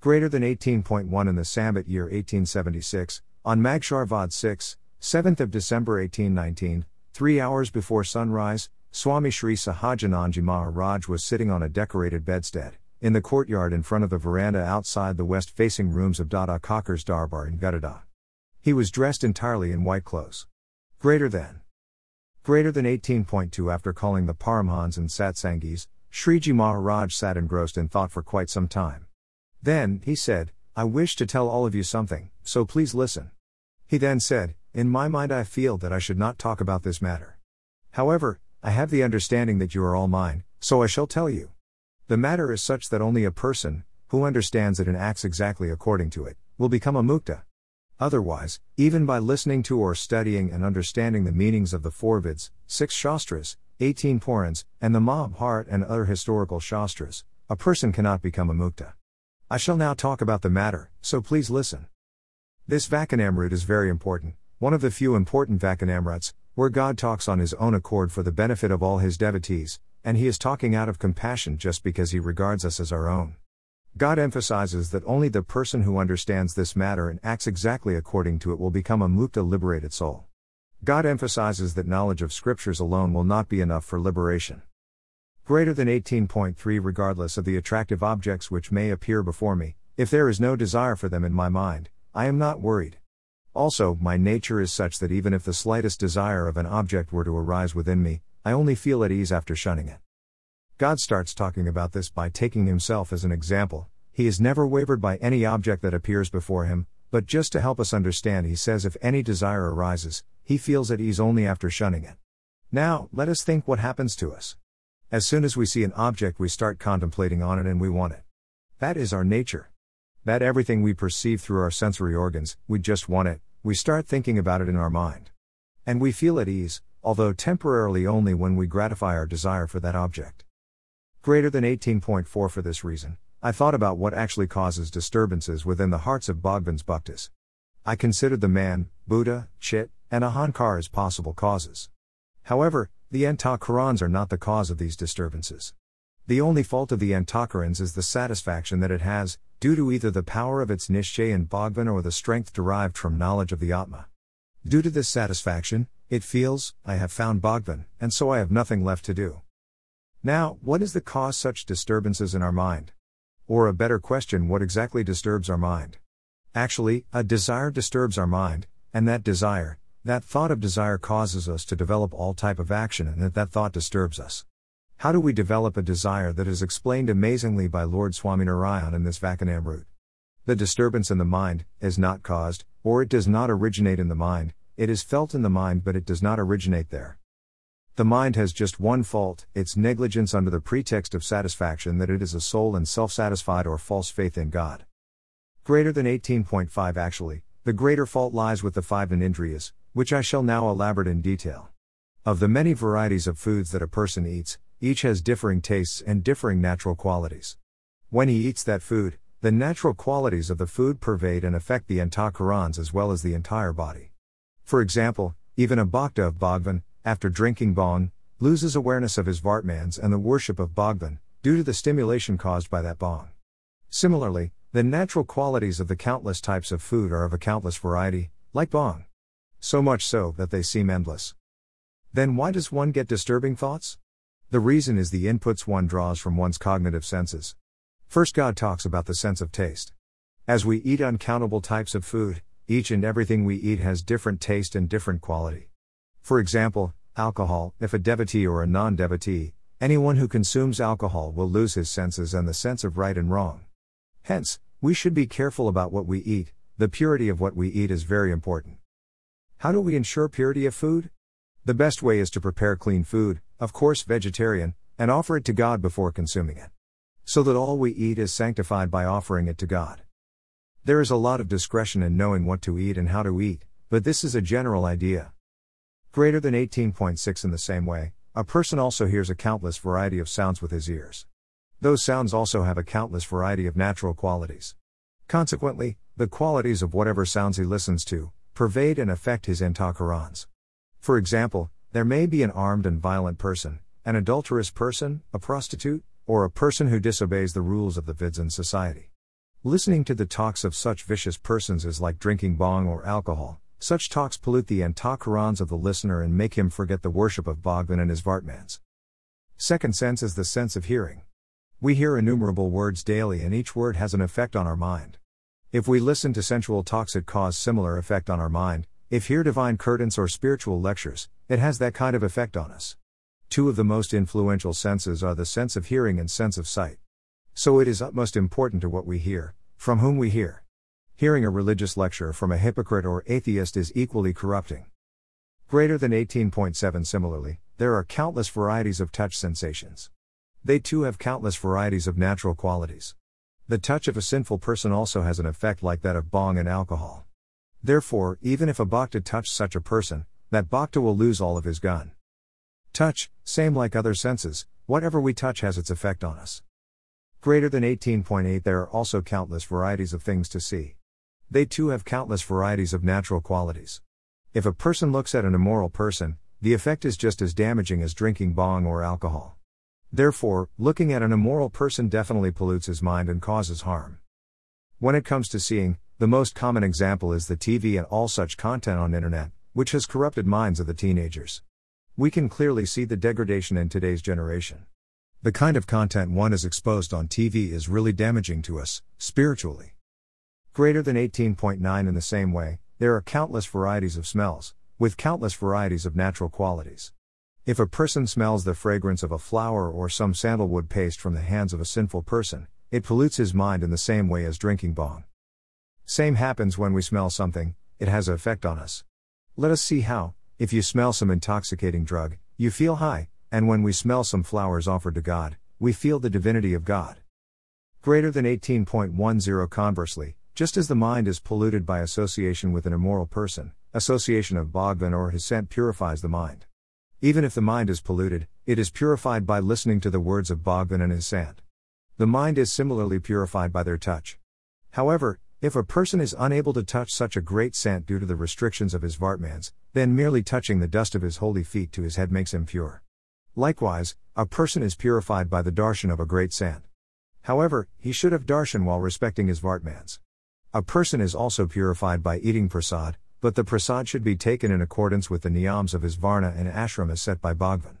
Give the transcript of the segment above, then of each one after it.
Greater than 18.1 in the Samvat year 1876, on Magsharvad 6, 7th of December 1819, three hours before sunrise, Swami Sri Sahajanandji Maharaj was sitting on a decorated bedstead, in the courtyard in front of the veranda outside the west facing rooms of Dada Khachar's Darbar in Gadhada. He was dressed entirely in white clothes. Greater than. Greater than 18.2 After calling the Paramhans and Satsangis, Sriji Maharaj sat engrossed in thought for quite some time. Then, he said, I wish to tell all of you something, so please listen. He then said, In my mind, I feel that I should not talk about this matter. However, I have the understanding that you are all mine, so I shall tell you. The matter is such that only a person, who understands it and acts exactly according to it, will become a mukta. Otherwise, even by listening to or studying and understanding the meanings of the four Vids, six Shastras, 18 Purans, and the Mahabharata and other historical Shastras, a person cannot become a mukta. I shall now talk about the matter, so please listen. This Vachanamrut is very important, one of the few important Vachanamruts, where God talks on his own accord for the benefit of all his devotees, and he is talking out of compassion just because he regards us as our own. God emphasizes that only the person who understands this matter and acts exactly according to it will become a mukta liberated soul. God emphasizes that knowledge of scriptures alone will not be enough for liberation. Greater than 18.3 Regardless of the attractive objects which may appear before me, if there is no desire for them in my mind, I am not worried. Also, my nature is such that even if the slightest desire of an object were to arise within me, I only feel at ease after shunning it. God starts talking about this by taking himself as an example. He is never wavered by any object that appears before him, but just to help us understand, he says if any desire arises, he feels at ease only after shunning it. Now, let us think what happens to us. As soon as we see an object, we start contemplating on it and we want it. That is our nature. That everything we perceive through our sensory organs, we just want it, we start thinking about it in our mind. And we feel at ease, although temporarily only when we gratify our desire for that object. Greater than 18.4 For this reason, I thought about what actually causes disturbances within the hearts of Bhagwan's bhaktas. I considered the man, buddhi, Chit, and Ahankar as possible causes. However, the Antakarans are not the cause of these disturbances. The only fault of the Antakarans is the satisfaction that it has, due to either the power of its Nishchay and Bhagwan or the strength derived from knowledge of the Atma. Due to this satisfaction, it feels, I have found Bhagwan, and so I have nothing left to do. Now, what is the cause such disturbances in our mind? Or a better question, what exactly disturbs our mind? Actually, a desire disturbs our mind, and that desire, that thought of desire causes us to develop all type of action and that that thought disturbs us. How do we develop a desire that is explained amazingly by Lord Swaminarayan in this Vachanamrut? The disturbance in the mind is not caused, or it does not originate in the mind, it is felt in the mind but it does not originate there. The mind has just one fault, its negligence under the pretext of satisfaction that it is a soul and self satisfied or false faith in God. Greater than 18.5 Actually, the greater fault lies with the five Indriyas, which I shall now elaborate in detail. Of the many varieties of foods that a person eats, each has differing tastes and differing natural qualities. When he eats that food, the natural qualities of the food pervade and affect the antakarans as well as the entire body. For example, even a bhakta of Bhagwan, after drinking bhang, loses awareness of his Vartmans and the worship of Bhagwan, due to the stimulation caused by that bhang. Similarly, the natural qualities of the countless types of food are of a countless variety, like bhang. So much so that they seem endless. Then why does one get disturbing thoughts? The reason is the inputs one draws from one's cognitive senses. First, God talks about the sense of taste. As we eat uncountable types of food, each and everything we eat has different taste and different quality. For example, alcohol, if a devotee or a non devotee, anyone who consumes alcohol will lose his senses and the sense of right and wrong. Hence, we should be careful about what we eat, the purity of what we eat is very important. How do we ensure purity of food? The best way is to prepare clean food, of course vegetarian, and offer it to God before consuming it. So that all we eat is sanctified by offering it to God. There is a lot of discretion in knowing what to eat and how to eat, but this is a general idea. Greater than 18.6 in the same way, a person also hears a countless variety of sounds with his ears. Those sounds also have a countless variety of natural qualities. Consequently, the qualities of whatever sounds he listens to, pervade and affect his antakarans. For example, there may be an armed and violent person, an adulterous person, a prostitute, or a person who disobeys the rules of the Vids in society. Listening to the talks of such vicious persons is like drinking bhang or alcohol. Such talks pollute the antahkarans of the listener and make him forget the worship of Bhagwan and his Vartmans. Second sense is the sense of hearing. We hear innumerable words daily and each word has an effect on our mind. If we listen to sensual talks it cause similar effect on our mind, if hear divine kirtans or spiritual lectures, it has that kind of effect on us. Two of the most influential senses are the sense of hearing and sense of sight. So it is utmost important to what we hear, from whom we hear. Hearing a religious lecture from a hypocrite or atheist is equally corrupting. Greater than 18.7 Similarly, there are countless varieties of touch sensations. They too have countless varieties of natural qualities. The touch of a sinful person also has an effect like that of bhang and alcohol. Therefore, even if a bhakta touch such a person, that bhakta will lose all of his gun. Touch, same like other senses, whatever we touch has its effect on us. Greater than 18.8 There are also countless varieties of things to see. They too have countless varieties of natural qualities. If a person looks at an immoral person, the effect is just as damaging as drinking bhang or alcohol. Therefore, looking at an immoral person definitely pollutes his mind and causes harm. When it comes to seeing, the most common example is the TV and all such content on internet, which has corrupted minds of the teenagers. We can clearly see the degradation in today's generation. The kind of content one is exposed on TV is really damaging to us, spiritually. Greater than 18.9 in the same way, there are countless varieties of smells, with countless varieties of natural qualities. If a person smells the fragrance of a flower or some sandalwood paste from the hands of a sinful person, it pollutes his mind in the same way as drinking bhang. Same happens when we smell something, it has an effect on us. Let us see how, if you smell some intoxicating drug, you feel high, and when we smell some flowers offered to God, we feel the divinity of God. Greater than 18.10 Conversely, just as the mind is polluted by association with an immoral person, association of Bhagwan or his Sant purifies the mind. Even if the mind is polluted, it is purified by listening to the words of Bhagwan and his Sant. The mind is similarly purified by their touch. However, if a person is unable to touch such a great Sant due to the restrictions of his Vartmans, then merely touching the dust of his holy feet to his head makes him pure. Likewise, a person is purified by the darshan of a great sant. However, he should have darshan while respecting his Vartmans. A person is also purified by eating prasad, but the prasad should be taken in accordance with the niyams of his varna and ashram as set by Bhagwan.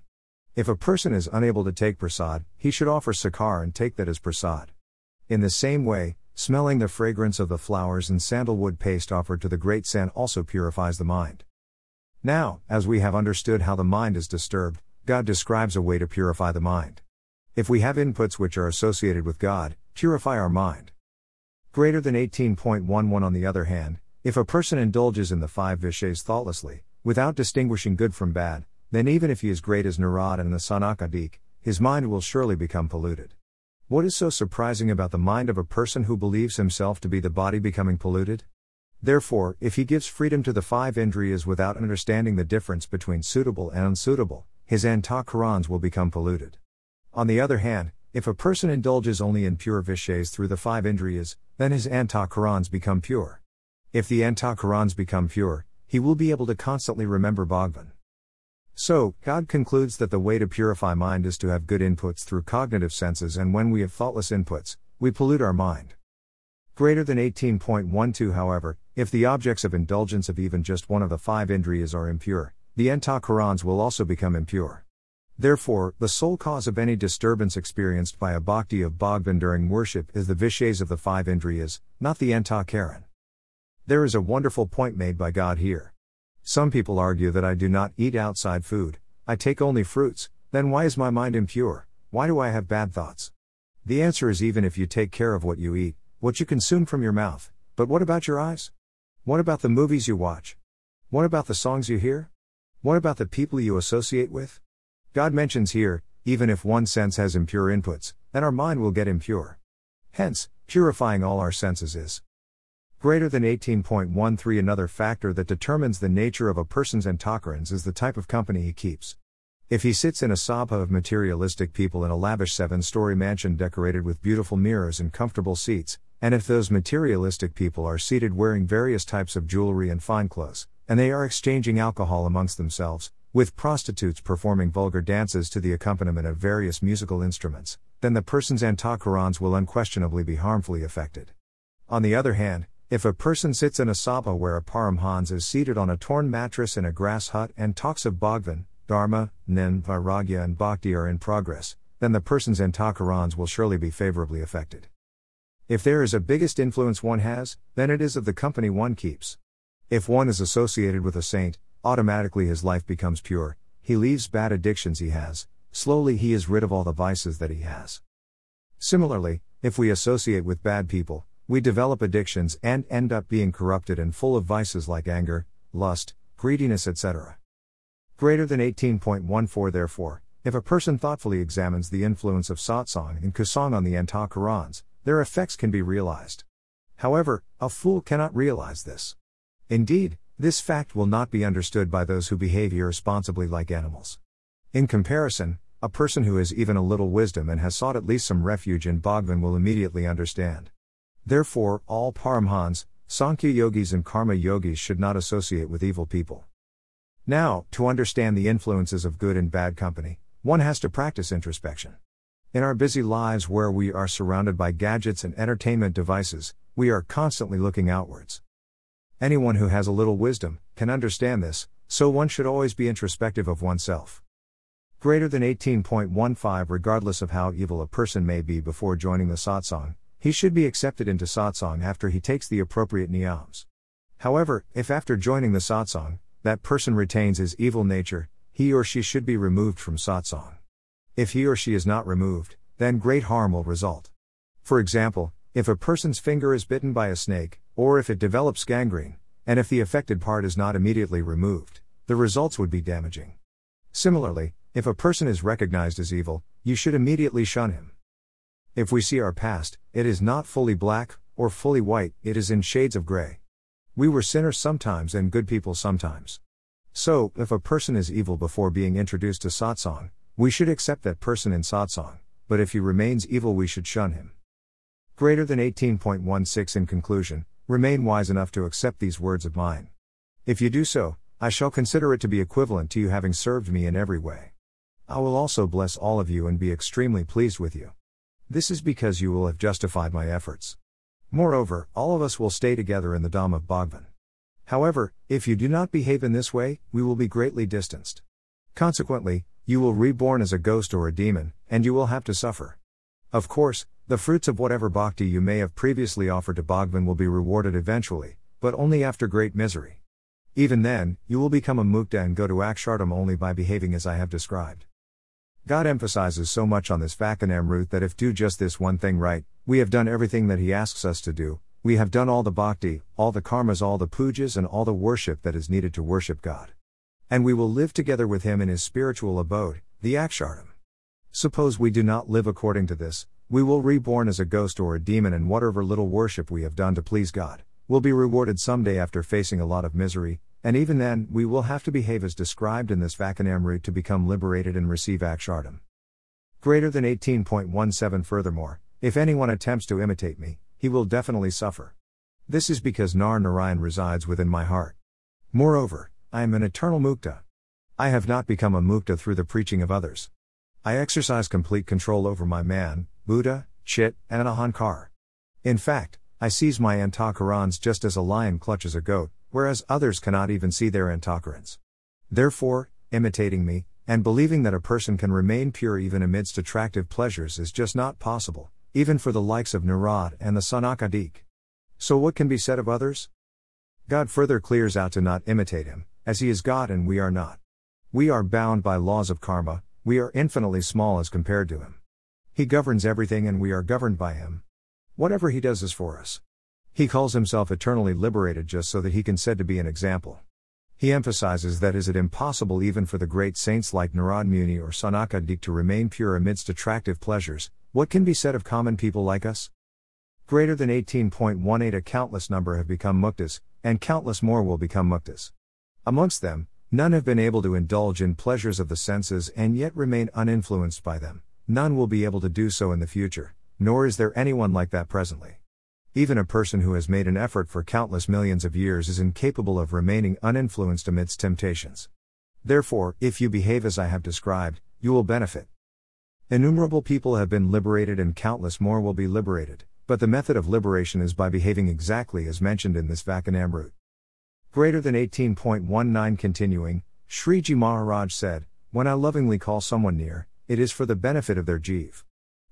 If a person is unable to take prasad, he should offer sakar and take that as prasad. In the same way, smelling the fragrance of the flowers and sandalwood paste offered to the great sant also purifies the mind. Now, as we have understood how the mind is disturbed, God describes a way to purify the mind. If we have inputs which are associated with God, purify our mind. Greater than 18.11 On the other hand, if a person indulges in the five vishays thoughtlessly, without distinguishing good from bad, then even if he is great as Narad and the Sanakadik, his mind will surely become polluted. What is so surprising about the mind of a person who believes himself to be the body becoming polluted? Therefore, if he gives freedom to the five indriyas without understanding the difference between suitable and unsuitable, his antahkarans will become polluted. On the other hand, if a person indulges only in pure vishays through the five indriyas, then his antahkarans become pure. If the antahkarans become pure, he will be able to constantly remember Bhagwan. So, God concludes that the way to purify mind is to have good inputs through cognitive senses, and when we have thoughtless inputs, we pollute our mind. Greater than 18.12 However, if the objects of indulgence of even just one of the five indriyas are impure, the antahkarans will also become impure. Therefore, the sole cause of any disturbance experienced by a bhakti of Bhagwan during worship is the vishays of the five indriyas, not the antahkaran. There is a wonderful point made by God here. Some people argue that I do not eat outside food, I take only fruits, then why is my mind impure? Why do I have bad thoughts? The answer is even if you take care of what you eat, what you consume from your mouth, but what about your eyes? What about the movies you watch? What about the songs you hear? What about the people you associate with? God mentions here, even if one sense has impure inputs, then our mind will get impure. Hence, purifying all our senses is greater than 18.13. Another factor that determines the nature of a person's antahkarans is the type of company he keeps. If he sits in a sabha of materialistic people in a lavish seven story mansion decorated with beautiful mirrors and comfortable seats, and if those materialistic people are seated wearing various types of jewelry and fine clothes, and they are exchanging alcohol amongst themselves, with prostitutes performing vulgar dances to the accompaniment of various musical instruments, then the person's antahkarans will unquestionably be harmfully affected. On the other hand, if a person sits in a sabha where a paramhans is seated on a torn mattress in a grass hut and talks of Bhagwan, Dharma, Nin, Vairagya, and Bhakti are in progress, then the person's antakarans will surely be favorably affected. If there is a biggest influence one has, then it is of the company one keeps. If one is associated with a saint, automatically his life becomes pure, he leaves bad addictions he has, slowly he is rid of all the vices that he has. Similarly, if we associate with bad people, we develop addictions and end up being corrupted and full of vices like anger, lust, greediness, etc. Greater than 18.14 Therefore, if a person thoughtfully examines the influence of satsang and kusang on the antakarans, their effects can be realized. However, a fool cannot realize this. Indeed, this fact will not be understood by those who behave irresponsibly like animals. In comparison, a person who has even a little wisdom and has sought at least some refuge in Bhagwan will immediately understand. Therefore, all Paramhans, Sankhya yogis, and Karma yogis should not associate with evil people. Now, to understand the influences of good and bad company, one has to practice introspection. In our busy lives where we are surrounded by gadgets and entertainment devices, we are constantly looking outwards. Anyone who has a little wisdom can understand this, so one should always be introspective of oneself. Greater than 18.15 Regardless of how evil a person may be before joining the satsang, he should be accepted into satsang after he takes the appropriate niyams. However, if after joining the satsang, that person retains his evil nature, he or she should be removed from satsang. If he or she is not removed, then great harm will result. For example, if a person's finger is bitten by a snake, or if it develops gangrene, and if the affected part is not immediately removed, the results would be damaging. Similarly, if a person is recognized as evil, you should immediately shun him. If we see our past, it is not fully black, or fully white, it is in shades of gray. We were sinners sometimes and good people sometimes. So, if a person is evil before being introduced to satsang, we should accept that person in satsang, but if he remains evil, we should shun him. Greater than 18.16 In conclusion, remain wise enough to accept these words of mine. If you do so, I shall consider it to be equivalent to you having served me in every way. I will also bless all of you and be extremely pleased with you. This is because you will have justified my efforts. Moreover, all of us will stay together in the Dham of Bhagwan. However, if you do not behave in this way, we will be greatly distanced. Consequently, you will reborn as a ghost or a demon, and you will have to suffer. Of course, the fruits of whatever bhakti you may have previously offered to Bhagwan will be rewarded eventually, but only after great misery. Even then, you will become a mukta and go to Akshardham only by behaving as I have described. God emphasizes so much on this Vachanamrut that if do just this one thing right, we have done everything that He asks us to do, we have done all the bhakti, all the karmas, all the pujas, and all the worship that is needed to worship God. And we will live together with Him in His spiritual abode, the Akshardham. Suppose we do not live according to this, we will reborn as a ghost or a demon, and whatever little worship we have done to please God will be rewarded someday after facing a lot of misery, and even then, we will have to behave as described in this Vachanamrut to become liberated and receive Akshardham. Greater than 18.17 Furthermore, if anyone attempts to imitate me, he will definitely suffer. This is because Nar Narayan resides within my heart. Moreover, I am an eternal mukta. I have not become a mukta through the preaching of others. I exercise complete control over my man, buddhi, Chit, and Ahankar. In fact, I seize my antakarans just as a lion clutches a goat, whereas others cannot even see their antakarans. Therefore, imitating me, and believing that a person can remain pure even amidst attractive pleasures is just not possible, even for the likes of Narad and the Sanakadik. So, what can be said of others? God further clears out to not imitate him, as he is God and we are not. We are bound by laws of karma, we are infinitely small as compared to him. He governs everything and we are governed by him. Whatever he does is for us. He calls himself eternally liberated just so that he can said to be an example. He emphasizes that is it impossible even for the great saints like Narad Muni or Sanaka Sanakadik to remain pure amidst attractive pleasures, what can be said of common people like us? Greater than 18.18 a countless number have become muktas, and countless more will become muktas. Amongst them, none have been able to indulge in pleasures of the senses and yet remain uninfluenced by them, none will be able to do so in the future, nor is there anyone like that presently. Even a person who has made an effort for countless millions of years is incapable of remaining uninfluenced amidst temptations. Therefore, if you behave as I have described, you will benefit. Innumerable people have been liberated and countless more will be liberated, but the method of liberation is by behaving exactly as mentioned in this Vachanamrut. Greater than 18.19 Continuing, Sriji Maharaj said, When I lovingly call someone near, it is for the benefit of their jeev.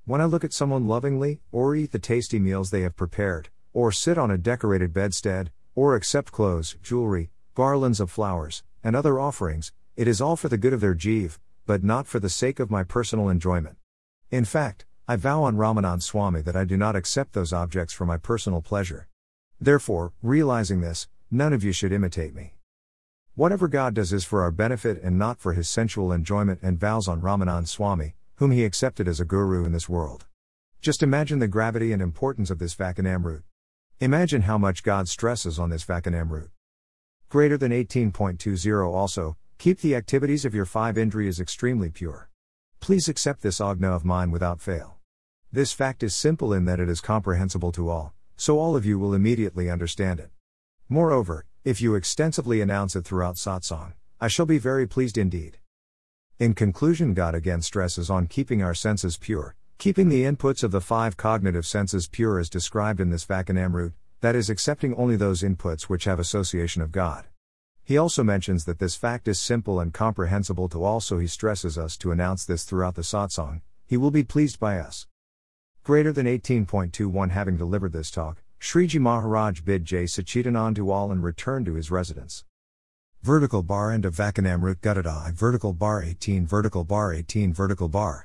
When I look at someone lovingly, or eat the tasty meals they have prepared, or sit on a decorated bedstead, or accept clothes, jewelry, garlands of flowers, and other offerings, it is all for the good of their jeev, but not for the sake of my personal enjoyment. In fact, I vow on Ramanand Swami that I do not accept those objects for my personal pleasure. Therefore, realizing this, none of you should imitate me. Whatever God does is for our benefit and not for his sensual enjoyment and vows on Ramanand Swami, whom he accepted as a guru in this world. Just imagine the gravity and importance of this Vachanamrut. Imagine how much God stresses on this Vachanamrut. Greater than 18.20 also, keep the activities of your five indriyas extremely pure. Please accept this agna of mine without fail. This fact is simple in that it is comprehensible to all, so all of you will immediately understand it. Moreover, if you extensively announce it throughout satsang, I shall be very pleased indeed. In conclusion, God again stresses on keeping our senses pure, Keeping the inputs of the five cognitive senses pure as described in this Vachanamrut, that is, accepting only those inputs which have association of God. He also mentions that this fact is simple and comprehensible to all, so he stresses us to announce this throughout the satsang. He will be pleased by us. Greater than 18.21 Having delivered this talk, Sriji Maharaj bid Jay Sachidanand to all and returned to his residence. Vertical bar end of Vachanamrut Gutadai Vertical bar 18 Vertical bar 18 Vertical bar